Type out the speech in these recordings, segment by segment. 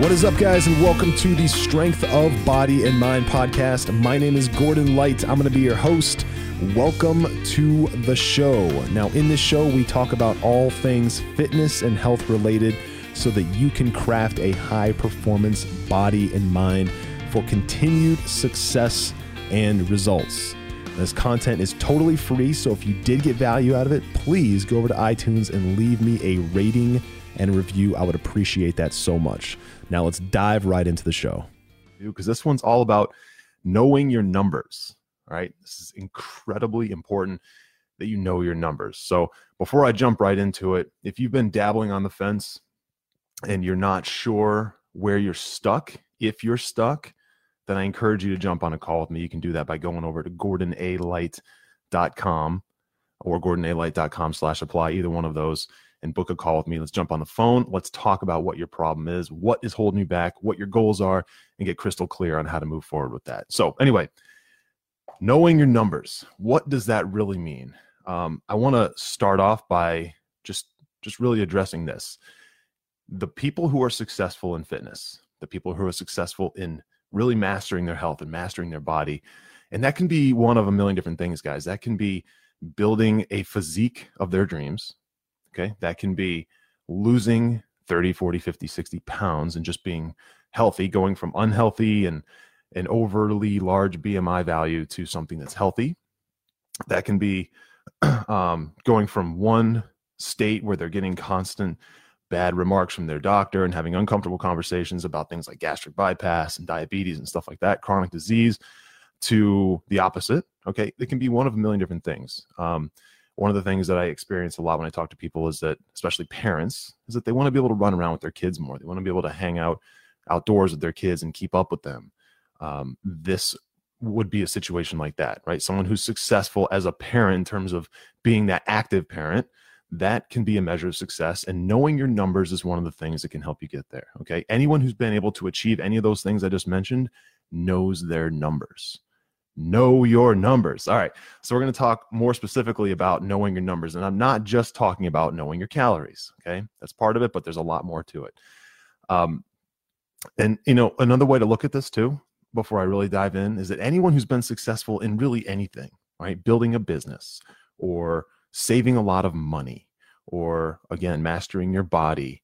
What is up, guys, and welcome to the Strength of Body and Mind podcast. My name is Gordon Light. I'm going to be your host. Welcome to the show. Now, in this show, we talk about all things fitness and health related so that you can craft a high performance body and mind for continued success and results. This content is totally free, so if you did get value out of it, please go over to iTunes and leave me a rating and review. I would appreciate that so much. Now let's dive right into the show. Because this one's all about knowing your numbers. Right. This is incredibly important that you know your numbers. So before I jump right into it, if you've been dabbling on the fence and you're not sure where you're stuck, if you're stuck, then I encourage you to jump on a call with me. You can do that by going over to gordonalight.com or gordonalight.com slash apply, either one of those and book a call with me. Let's jump on the phone. Let's talk about what your problem is, what is holding you back, what your goals are, and get crystal clear on how to move forward with that. So, anyway, knowing your numbers, what does that really mean? Um, I want to start off by just just really addressing this. The people who are successful in fitness, the people who are successful in really mastering their health and mastering their body, and that can be one of a million different things, guys. That can be building a physique of their dreams Okay. That can be losing 30, 40, 50, 60 pounds and just being healthy, going from unhealthy and an overly large BMI value to something that's healthy. That can be um, going from one state where they're getting constant bad remarks from their doctor and having uncomfortable conversations about things like gastric bypass and diabetes and stuff like that, chronic disease, to the opposite. Okay. It can be one of a million different things. Um, one of the things that I experience a lot when I talk to people is that, especially parents, is that they want to be able to run around with their kids more. They want to be able to hang out outdoors with their kids and keep up with them. Um, this would be a situation like that, right? Someone who's successful as a parent in terms of being that active parent, that can be a measure of success. And knowing your numbers is one of the things that can help you get there. Okay. Anyone who's been able to achieve any of those things I just mentioned knows their numbers know your numbers. All right. So we're going to talk more specifically about knowing your numbers. And I'm not just talking about knowing your calories. Okay. That's part of it, but there's a lot more to it. Um, and, you know, another way to look at this too, before I really dive in, is that anyone who's been successful in really anything, right? Building a business or saving a lot of money or, again, mastering your body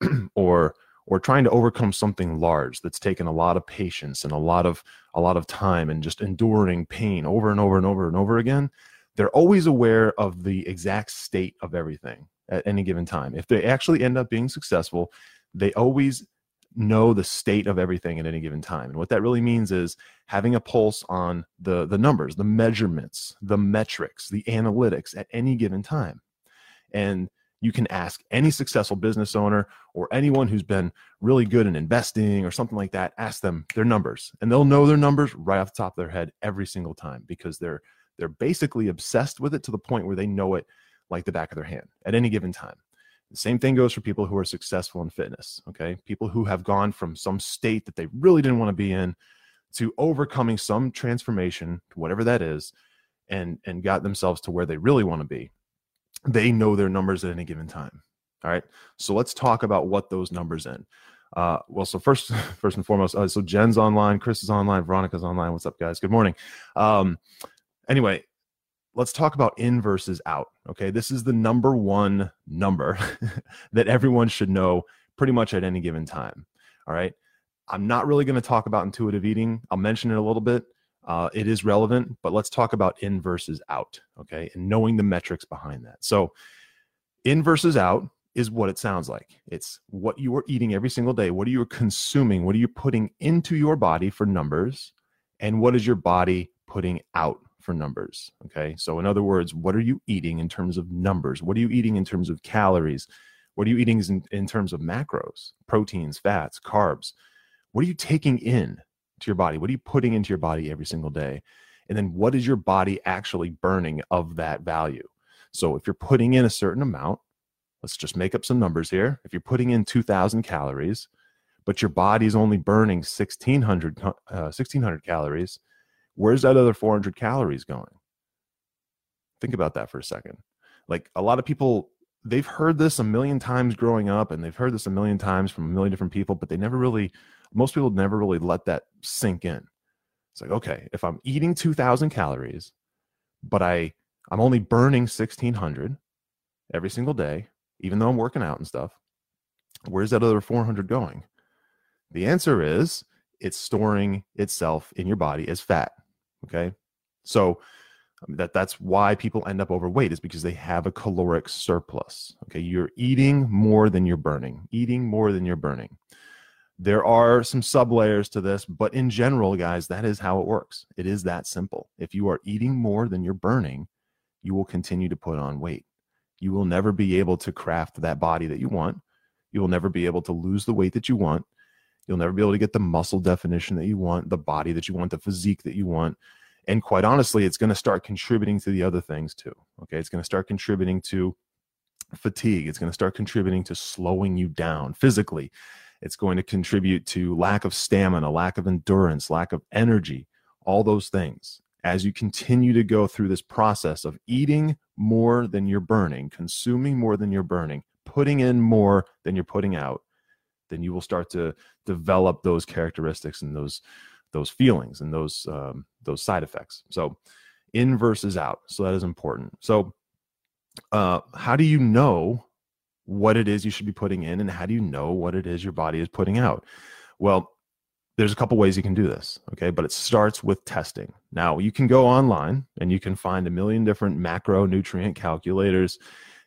or, or trying to overcome something large that's taken a lot of patience and a lot of a lot of time and just enduring pain over and over and over and over again they're always aware of the exact state of everything at any given time. If they actually end up being successful they always know the state of everything at any given time. And what that really means is having a pulse on the the numbers the measurements the metrics the analytics at any given time. And you can ask any successful business owner or anyone who's been really good in investing or something like that ask them their numbers. And they'll know their numbers right off the top of their head every single time because they're they're basically obsessed with it to the point where they know it like the back of their hand at any given time. The same thing goes for people who are successful in fitness okay? People who have gone from some state that they really didn't want to be in to overcoming some transformation whatever that is and and got themselves to where they really want to be they know their numbers at any given time. All right. So let's talk about what those numbers in. Uh, well, so first, first and foremost, uh, so Jen's online, Chris is online, Veronica's online. What's up, guys? Good morning. Um, anyway, let's talk about in versus out. Okay, this is the number one number that everyone should know pretty much at any given time. All right. I'm not really going to talk about intuitive eating. I'll mention it a little bit, uh, it is relevant, but let's talk about in versus out, okay? And knowing the metrics behind that. So, in versus out is what it sounds like. It's what you are eating every single day. What are you consuming? What are you putting into your body for numbers? And what is your body putting out for numbers. Okay. So, in other words, what are you eating in terms of numbers? What are you eating in terms of calories? What are you eating in, in terms of macros, proteins, fats, carbs? What are you taking in to your body? What are you putting into your body every single day? And then what is your body actually burning of that value? So, if you're putting in a certain amount, let's just make up some numbers here. If you're putting in 2,000 calories, but your body's only burning 1,600, uh, 1,600 calories, where's that other 400 calories going? Think about that for a second. Like a lot of people, they've heard this a million times growing up and they've heard this a million times from a million different people, but they never really, most people never really let that sink in. It's like, okay, if I'm eating 2,000 calories, but I, I'm only burning 1,600 every single day, even though I'm working out and stuff, where's that other 400 going? The answer is it's storing itself in your body as fat. Okay. So um, that that's why people end up overweight is because they have a caloric surplus. Okay. You're eating more than you're burning, eating more than you're burning. There are some sub layers to this, but in general, guys, that is how it works. It is that simple. If you are eating more than you're burning, you will continue to put on weight. You will never be able to craft that body that you want. You will never be able to lose the weight that you want You'll never be able to get the muscle definition that you want, the body that you want, the physique that you want. And quite honestly, it's going to start contributing to the other things too. Okay. It's going to start contributing to fatigue. It's going to start contributing to slowing you down physically. It's going to contribute to lack of stamina, lack of endurance, lack of energy, all those things. As you continue to go through this process of eating more than you're burning, consuming more than you're burning, putting in more than you're putting out, then you will start to develop those characteristics and those those feelings and those um, those side effects. So in versus out. So that is important. So uh, how do you know what it is you should be putting in, and how do you know what it is your body is putting out? Well, there's a couple ways you can do this okay but it starts with testing now you can go online and you can find a million different macronutrient calculators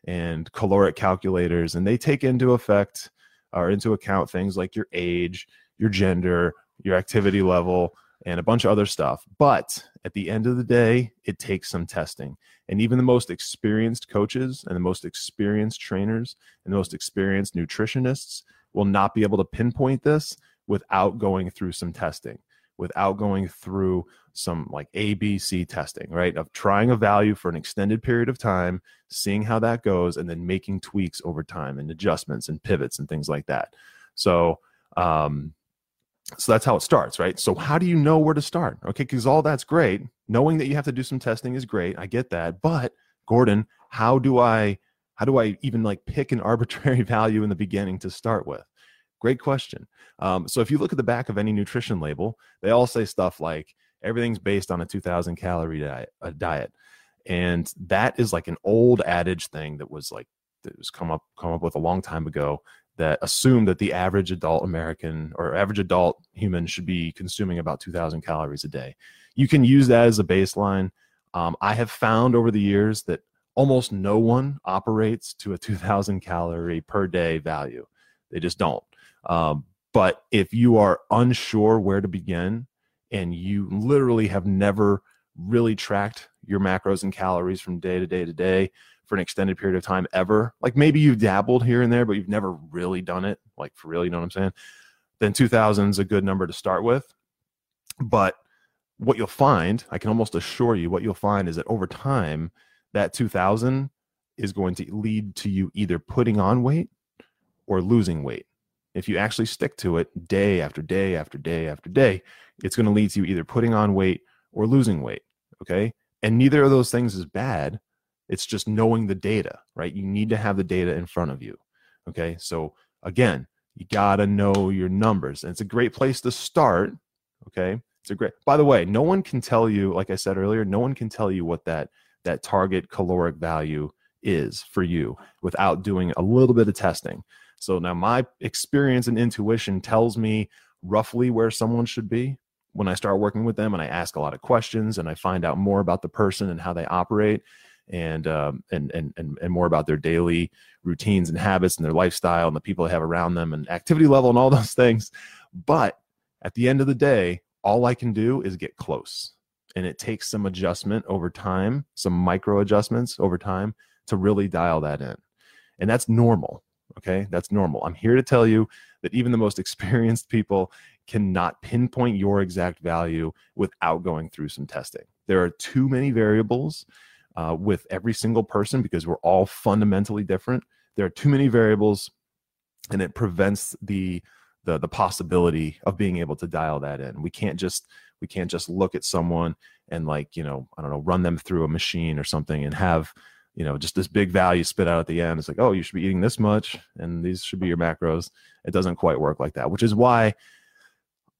and caloric calculators and they take into effect or into account things like your age, your gender, your activity level, and a bunch of other stuff. But at the end of the day, it takes some testing. And even the most experienced coaches and the most experienced trainers and the most experienced nutritionists will not be able to pinpoint this without going through some testing, without going through some like ABC testing, right? Of trying a value for an extended period of time, seeing how that goes, and then making tweaks over time and adjustments and pivots and things like that. So, um, so that's how it starts, right? So, how do you know where to start? Okay, because all that's great. Knowing that you have to do some testing is great. I get that. But, Gordon, how do I how do I even like pick an arbitrary value in the beginning to start with? Great question. Um, so if you look at the back of any nutrition label, they all say stuff like everything's based on a 2000 calorie diet, a diet and that is like an old adage thing that was like that was come up come up with a long time ago that assume that the average adult american or average adult human should be consuming about 2000 calories a day. You can use that as a baseline. Um, i have found over the years that almost no one operates to a 2000 calorie per day value. They just don't. Um, but if you are unsure where to begin and you literally have never really tracked your macros and calories from day to day to day for an extended period of time ever, like maybe you've dabbled here and there, but you've never really done it, like for real, you know what I'm saying? Then 2000 is a good number to start with. But what you'll find, I can almost assure you, what you'll find is that over time, that 2000 is going to lead to you either putting on weight or losing weight. If you actually stick to it day after day after day after day, it's going to lead to you either putting on weight or losing weight. Okay. And neither of those things is bad. It's just knowing the data, right? You need to have the data in front of you. Okay. So again, you got to know your numbers. And it's a great place to start. Okay. It's a great, by the way, no one can tell you, like I said earlier, no one can tell you what that, that target caloric value is for you without doing a little bit of testing. So now my experience and intuition tells me roughly where someone should be when I start working with them and I ask a lot of questions and I find out more about the person and how they operate and um, and, and and and more about their daily routines and habits and their lifestyle and the people they have around them and activity level and all those things. But at the end of the day, all I can do is get close. and it takes some adjustment over time, some micro adjustments over time to really dial that in. And that's normal. Okay. That's normal. I'm here to tell you that even the most experienced people cannot pinpoint your exact value without going through some testing. There are too many variables uh, with every single person because we're all fundamentally different. There are too many variables, and it prevents the the the possibility of being able to dial that in. We can't just we can't just look at someone and like you know I don't know run them through a machine or something and have you know just this big value spit out at the end. It's like oh you should be eating this much and these should be your macros. It doesn't quite work like that, which is why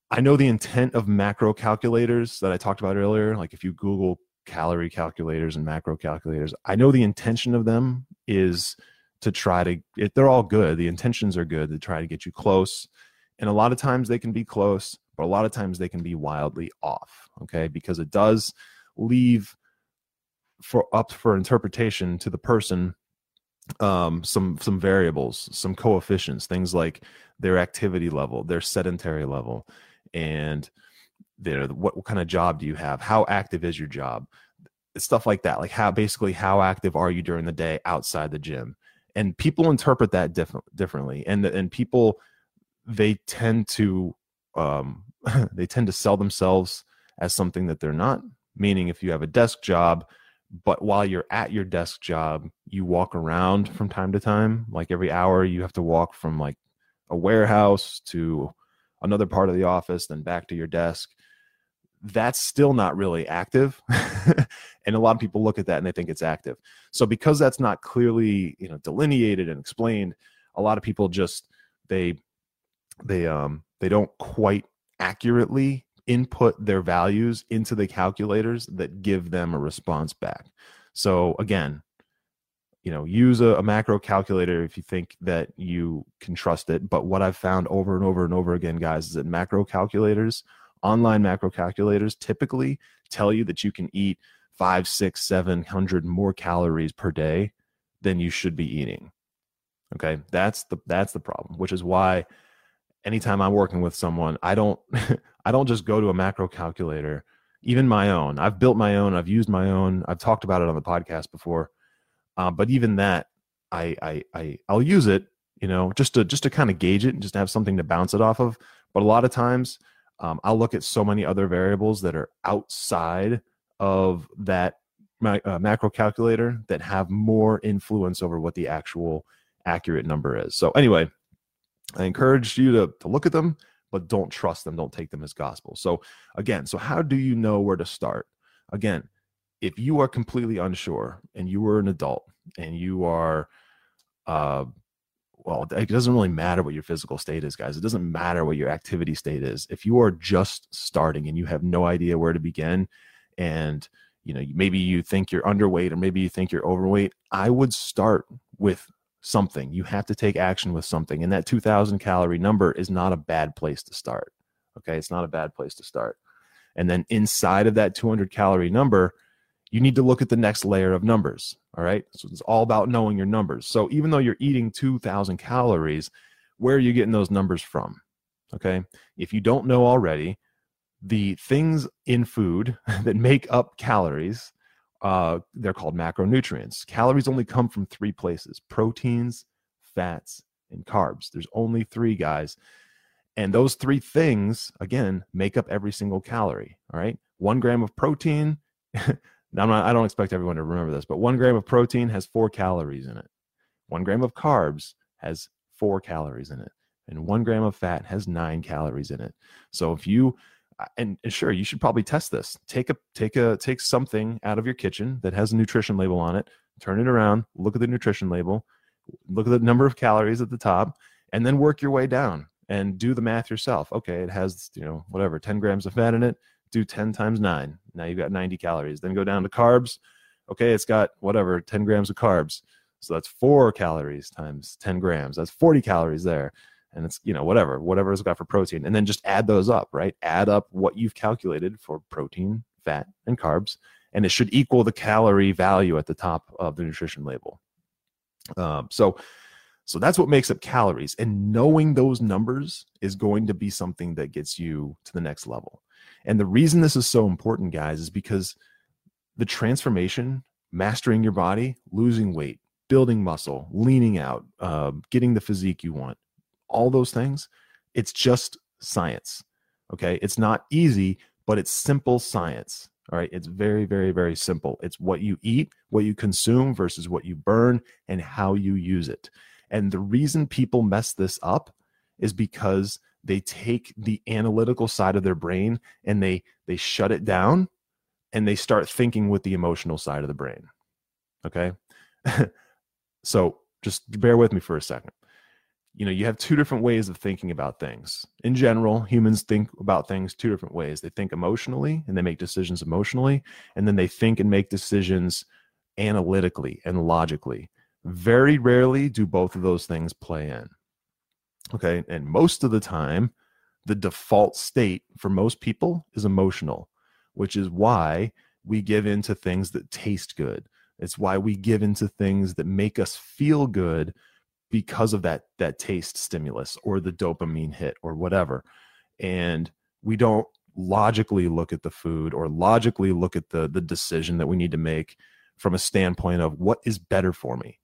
I know the intent of macro calculators that I talked about earlier. Like if you Google calorie calculators and macro calculators, I know the intention of them is to try to, it, they're all good. The intentions are good to try to get you close. And a lot of times they can be close, but a lot of times they can be wildly off. Okay. Because it does leave for up for interpretation to the person um, some some variables, some coefficients, things like their activity level, their sedentary level, and their what, what kind of job do you have? How active is your job? Stuff like that. Like how basically how active are you during the day outside the gym? And people interpret that different differently. And and people they tend to um, they tend to sell themselves as something that they're not. Meaning, if you have a desk job, but while you're at your desk job, you walk around from time to time. Like every hour, you have to walk from like a warehouse to another part of the office, then back to your desk. That's still not really active. and a lot of people look at that and they think it's active. So because that's not clearly, you know, delineated and explained, a lot of people just they they um they don't quite accurately input their values into the calculators that give them a response back. So again, you know use a, a, macro calculator if you think that you can trust it but what i've found over and over and over again guys is that macro calculators online macro calculators typically tell you that you can eat five six seven hundred more calories per day than you should be eating. Okay? That's the that's the problem which is why anytime i'm working with someone i don't i don't just go to a macro calculator even my own. I've built my own i've used my own i've talked about it on the podcast before uh, but even that, I, I, I, I'll use it, you know, just to just to kind of gauge it and just have something to bounce it off of. But a lot of times, um, I'll look at so many other variables that are outside of that uh, macro calculator that have more influence over what the actual accurate number is. So anyway, I encourage you to, to look at them, but don't trust them. Don't take them as gospel. So again, so how do you know where to start? Again, if you are completely unsure and you are an adult and you are uh well it doesn't really matter what your physical state is guys. It doesn't matter what your activity state is. If you are just starting and you have no idea where to begin and you know maybe you think you're underweight or maybe you think you're overweight i would start with something. You have to take action with something and that 2000 calorie number is not a bad place to start okay? It's not a bad place to start. And then inside of that 200 calorie number you need to look at the next layer of numbers. All right. So it's all about knowing your numbers. So even though you're eating 2000 calories, where are you getting those numbers from? Okay. If you don't know already, the things in food that make up calories, uh, they're called macronutrients. Calories only come from three places proteins, fats, and carbs. There's only three guys. And those three things, again, make up every single calorie. All right. One gram of protein Now, I'm not, I don't expect everyone to remember this, but one gram of protein has four calories in it. One gram of carbs has four calories in it. And one gram of fat has nine calories in it. So if you, uh, and, and sure, you should probably test this. Take a, take a, take something out of your kitchen that has a nutrition label on it, turn it around, look at the nutrition label, look at the number of calories at the top, and then work your way down and do the math yourself. Okay, it has, you know, whatever, 10 grams of fat in it, do 10 times 9 now you've got 90 calories. Then go down to carbs. Okay it's got whatever 10 grams of carbs. So that's four calories times 10 grams. That's 40 calories there. And it's you know whatever whatever it's got for protein. And then just add those up right? Add up what you've calculated for protein fat and carbs. And it should equal the calorie value at the top of the nutrition label. Um, so so that's what makes up calories. And knowing those numbers is going to be something that gets you to the next level And the reason this is so important, guys, is because the transformation, mastering your body, losing weight, building muscle, leaning out, uh, getting the physique you want, all those things, it's just science. Okay. It's not easy, but it's simple science. All right. It's very, very, very simple. It's what you eat, what you consume versus what you burn, and how you use it. And the reason people mess this up is because they take the analytical side of their brain and they they shut it down and they start thinking with the emotional side of the brain. Okay? so just bear with me for a second. You know, you have two different ways of thinking about things. In general, humans think about things two different ways. They think emotionally and they make decisions emotionally, and then they think and make decisions analytically and logically. Very rarely do both of those things play in. Okay. And most of the time, the default state for most people is emotional, which is why we give into things that taste good. It's why we give into things that make us feel good because of that that taste stimulus or the dopamine hit or whatever. And we don't logically look at the food or logically look at the the decision that we need to make from a standpoint of what is better for me.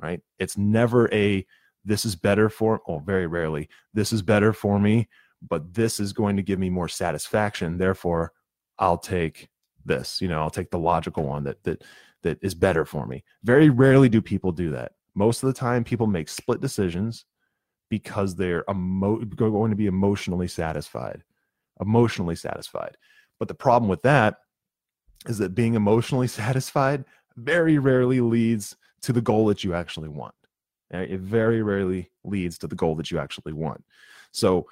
Right? It's never a this is better for oh very rarely this is better for me but this is going to give me more satisfaction therefore i'll take this you know i'll take the logical one that that that is better for me. Very rarely do people do that. Most of the time people make split decisions because they're emo- going to be emotionally satisfied emotionally satisfied. But the problem with that is that being emotionally satisfied very rarely leads to the goal that you actually want it very rarely leads to the goal that you actually want. So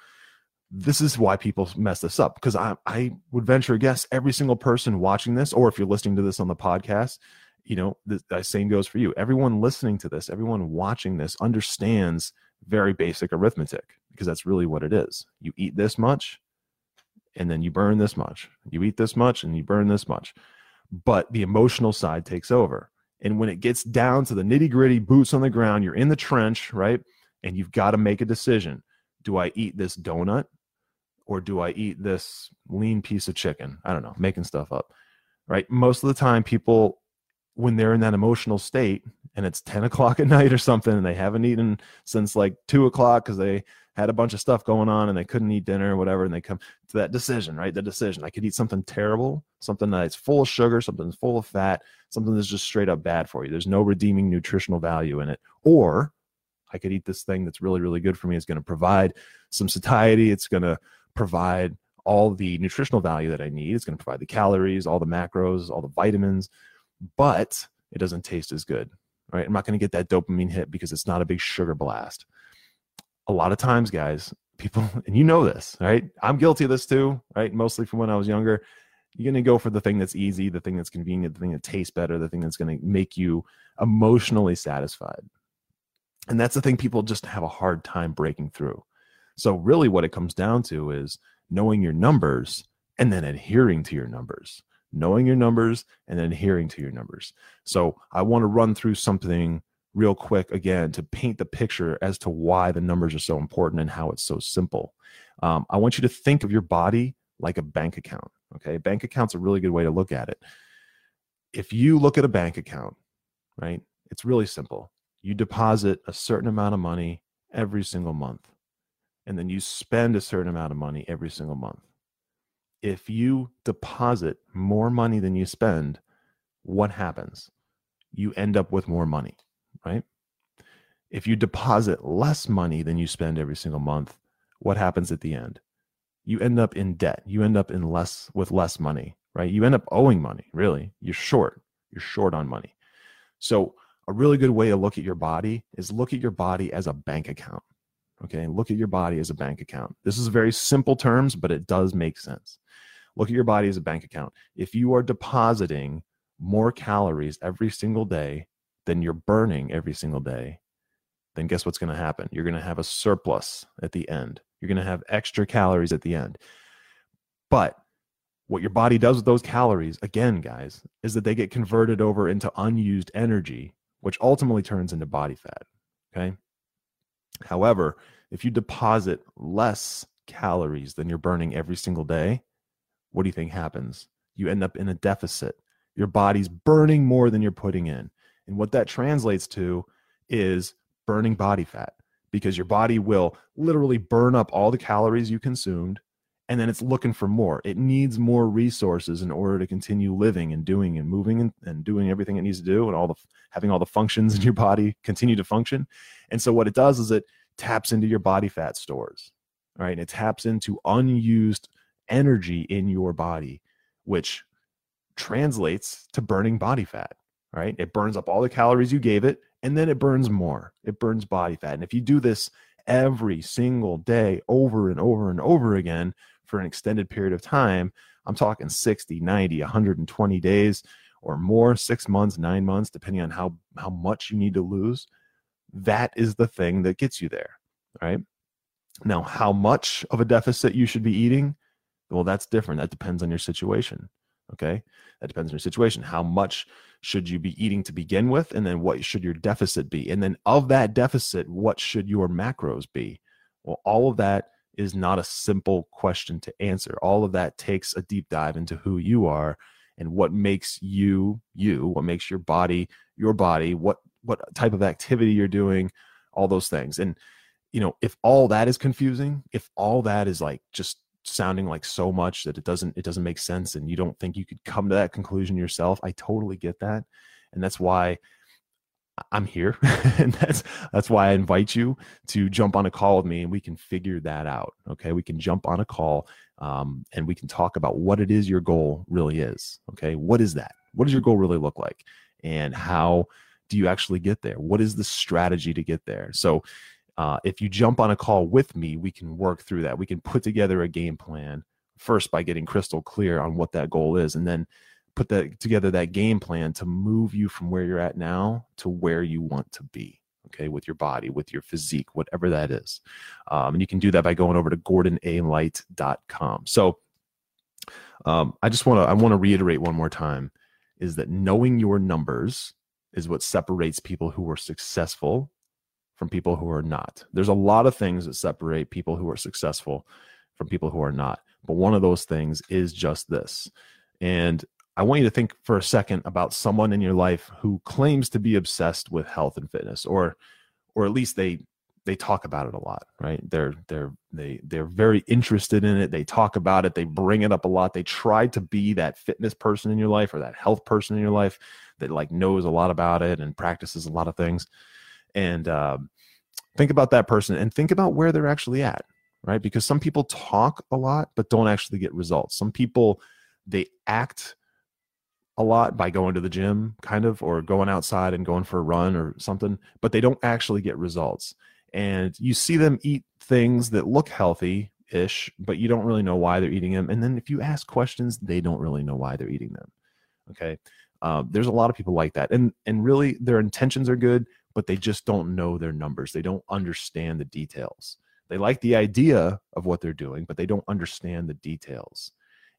this is why people mess this up because I, I would venture a guess every single person watching this, or if you're listening to this on the podcast, you know, the, the same goes for you. Everyone listening to this, everyone watching this understands very basic arithmetic because that's really what it is. You eat this much and then you burn this much. You eat this much and you burn this much. But the emotional side takes over. And when it gets down to the nitty gritty, boots on the ground, you're in the trench, right? And you've got to make a decision. Do I eat this donut or do I eat this lean piece of chicken? I don't know, making stuff up, right? Most of the time, people, when they're in that emotional state and it's 10 o'clock at night or something and they haven't eaten since like two o'clock because they had a bunch of stuff going on and they couldn't eat dinner or whatever and they come to that decision right? The decision. I could eat something terrible something that's full of sugar something full of fat something that's just straight up bad for you. There's no redeeming nutritional value in it. Or i could eat this thing that's really really good for me. It's going to provide some satiety. It's going to provide all the nutritional value that i need. It's going to provide the calories all the macros all the vitamins but it doesn't taste as good right? I'm not going to get that dopamine hit because it's not a big sugar blast a lot of times, guys, people, and you know this, right? I'm guilty of this too, right? Mostly from when I was younger. You're going to go for the thing that's easy, the thing that's convenient, the thing that tastes better, the thing that's going to make you emotionally satisfied. And that's the thing people just have a hard time breaking through. So, really, what it comes down to is knowing your numbers and then adhering to your numbers, knowing your numbers and then adhering to your numbers. So, I want to run through something real quick again to paint the picture as to why the numbers are so important and how it's so simple. Um, I want you to think of your body like a bank account. Okay, bank account's a really good way to look at it. If you look at a bank account, right, it's really simple. You deposit a certain amount of money every single month, and then you spend a certain amount of money every single month. If you deposit more money than you spend, what happens? You end up with more money right? If you deposit less money than you spend every single month, what happens at the end? You end up in debt. You end up in less with less money, right? You end up owing money, really. You're short. You're short on money. So, a really good way to look at your body is look at your body as a bank account. Okay, look at your body as a bank account. This is very simple terms, but it does make sense. Look at your body as a bank account. If you are depositing more calories every single day than you're burning every single day, then guess what's going to happen? You're going to have a surplus at the end. You're going to have extra calories at the end. But what your body does with those calories, again, guys, is that they get converted over into unused energy, which ultimately turns into body fat. Okay. However, if you deposit less calories than you're burning every single day, what do you think happens? You end up in a deficit. Your body's burning more than you're putting in. And what that translates to is burning body fat because your body will literally burn up all the calories you consumed and then it's looking for more. It needs more resources in order to continue living and doing and moving and, and doing everything it needs to do and all the having all the functions in your body continue to function. And so what it does is it taps into your body fat stores. Right. And it taps into unused energy in your body, which translates to burning body fat. Right. It burns up all the calories you gave it, and then it burns more. It burns body fat. And if you do this every single day over and over and over again for an extended period of time, I'm talking 60, 90, 120 days or more, six months, nine months, depending on how, how much you need to lose. That is the thing that gets you there, right? Now, how much of a deficit you should be eating, well, that's different. That depends on your situation. Okay. That depends on your situation. How much should you be eating to begin with? And then what should your deficit be? And then of that deficit, what should your macros be? Well, all of that is not a simple question to answer. All of that takes a deep dive into who you are and what makes you you, what makes your body your body, what what type of activity you're doing, all those things. And you know, if all that is confusing, if all that is like just sounding like so much that it doesn't it doesn't make sense and you don't think you could come to that conclusion yourself i totally get that and that's why i'm here and that's that's why i invite you to jump on a call with me and we can figure that out okay? We can jump on a call um, and we can talk about what it is your goal really is okay? What is that? What does your goal really look like? And how do you actually get there? What is the strategy to get there? So uh, if you jump on a call with me, we can work through that. We can put together a game plan first by getting crystal clear on what that goal is, and then put that together that game plan to move you from where you're at now to where you want to be. Okay, with your body, with your physique, whatever that is, um, and you can do that by going over to gordonalight.com. So, um, I just want to I want to reiterate one more time is that knowing your numbers is what separates people who are successful from people who are not. There's a lot of things that separate people who are successful from people who are not. But one of those things is just this. And I want you to think for a second about someone in your life who claims to be obsessed with health and fitness or or at least they they talk about it a lot, right? They're they're they they're very interested in it. They talk about it. They bring it up a lot. They try to be that fitness person in your life or that health person in your life that like knows a lot about it and practices a lot of things and um, think about that person and think about where they're actually at right? Because some people talk a lot but don't actually get results. Some people they act a lot by going to the gym kind of or going outside and going for a run or something but they don't actually get results. And you see them eat things that look healthy ish but you don't really know why they're eating them and then if you ask questions they don't really know why they're eating them okay? Uh, there's a lot of people like that and and really their intentions are good but they just don't know their numbers. They don't understand the details. They like the idea of what they're doing, but they don't understand the details.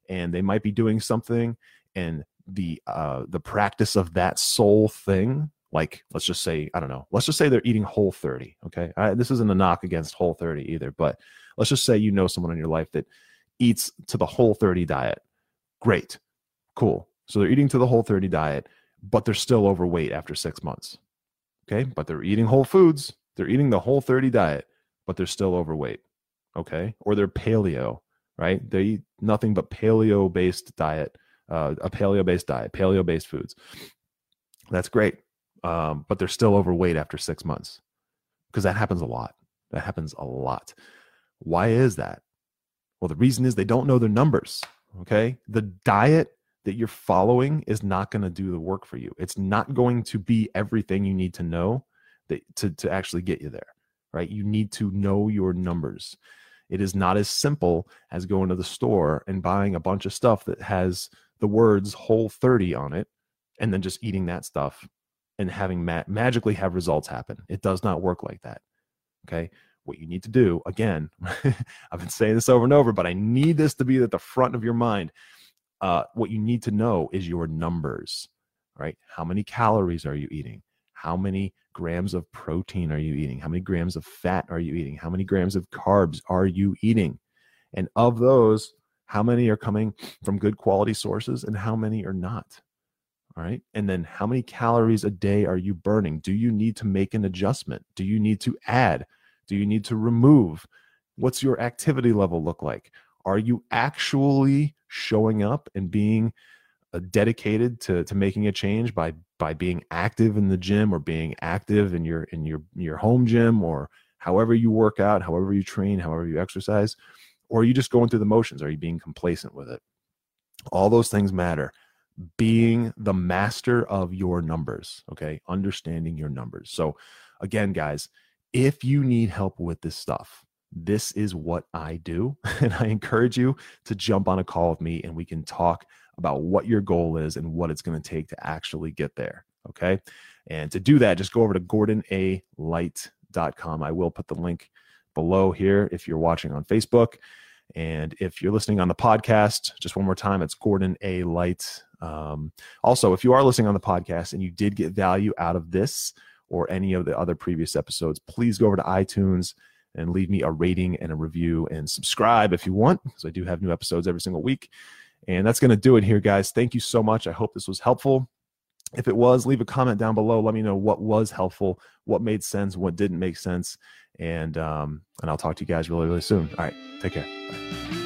And they might be doing something and the uh the practice of that sole thing like let's just say i don't know let's just say they're eating whole 30 okay I, this isn't a knock against whole 30 either but let's just say you know someone in your life that eats to the whole 30 diet great cool so they're eating to the whole 30 diet but they're still overweight after six months Okay. But they're eating whole foods. They're eating the whole 30 diet, but they're still overweight. Okay. Or they're paleo, right? They eat nothing but paleo based diet, uh, a paleo based diet, paleo based foods. That's great. Um, but they're still overweight after six months because that happens a lot. That happens a lot. Why is that? Well, the reason is they don't know their numbers. Okay. The diet that you're following is not going to do the work for you. It's not going to be everything you need to know that, to, to actually get you there, right? You need to know your numbers. It is not as simple as going to the store and buying a bunch of stuff that has the words whole 30 on it and then just eating that stuff and having ma- magically have results happen. It does not work like that. Okay. What you need to do, again, I've been saying this over and over, but I need this to be at the front of your mind uh, what you need to know is your numbers, right? How many calories are you eating? How many grams of protein are you eating? How many grams of fat are you eating? How many grams of carbs are you eating? And of those, How many are coming from good quality sources and how many are not? All right. And then how many calories a day are you burning? Do you need to make an adjustment? Do you need to add? Do you need to remove? What's your activity level look like? Are you actually showing up and being uh, dedicated to to making a change by by being active in the gym or being active in your in your your home gym or however you work out, however you train, however you exercise, or are you just going through the motions? Are you being complacent with it? All those things matter. Being the master of your numbers, okay? Understanding your numbers. So, again, guys, if you need help with this stuff, this is what I do. And I encourage you to jump on a call with me and we can talk about what your goal is and what it's going to take to actually get there. Okay. And to do that, just go over to gordonalight.com. I will put the link below here if you're watching on Facebook. And if you're listening on the podcast, just one more time, it's Gordon A. Light. Um, also, if you are listening on the podcast and you did get value out of this or any of the other previous episodes, please go over to iTunes and leave me a rating and a review and subscribe if you want, because I do have new episodes every single week. And that's going to do it here, guys. Thank you so much. I hope this was helpful. If it was, leave a comment down below. Let me know what was helpful, what made sense, what didn't make sense. And um, and I'll talk to you guys really, really soon. All right. Take care. Bye.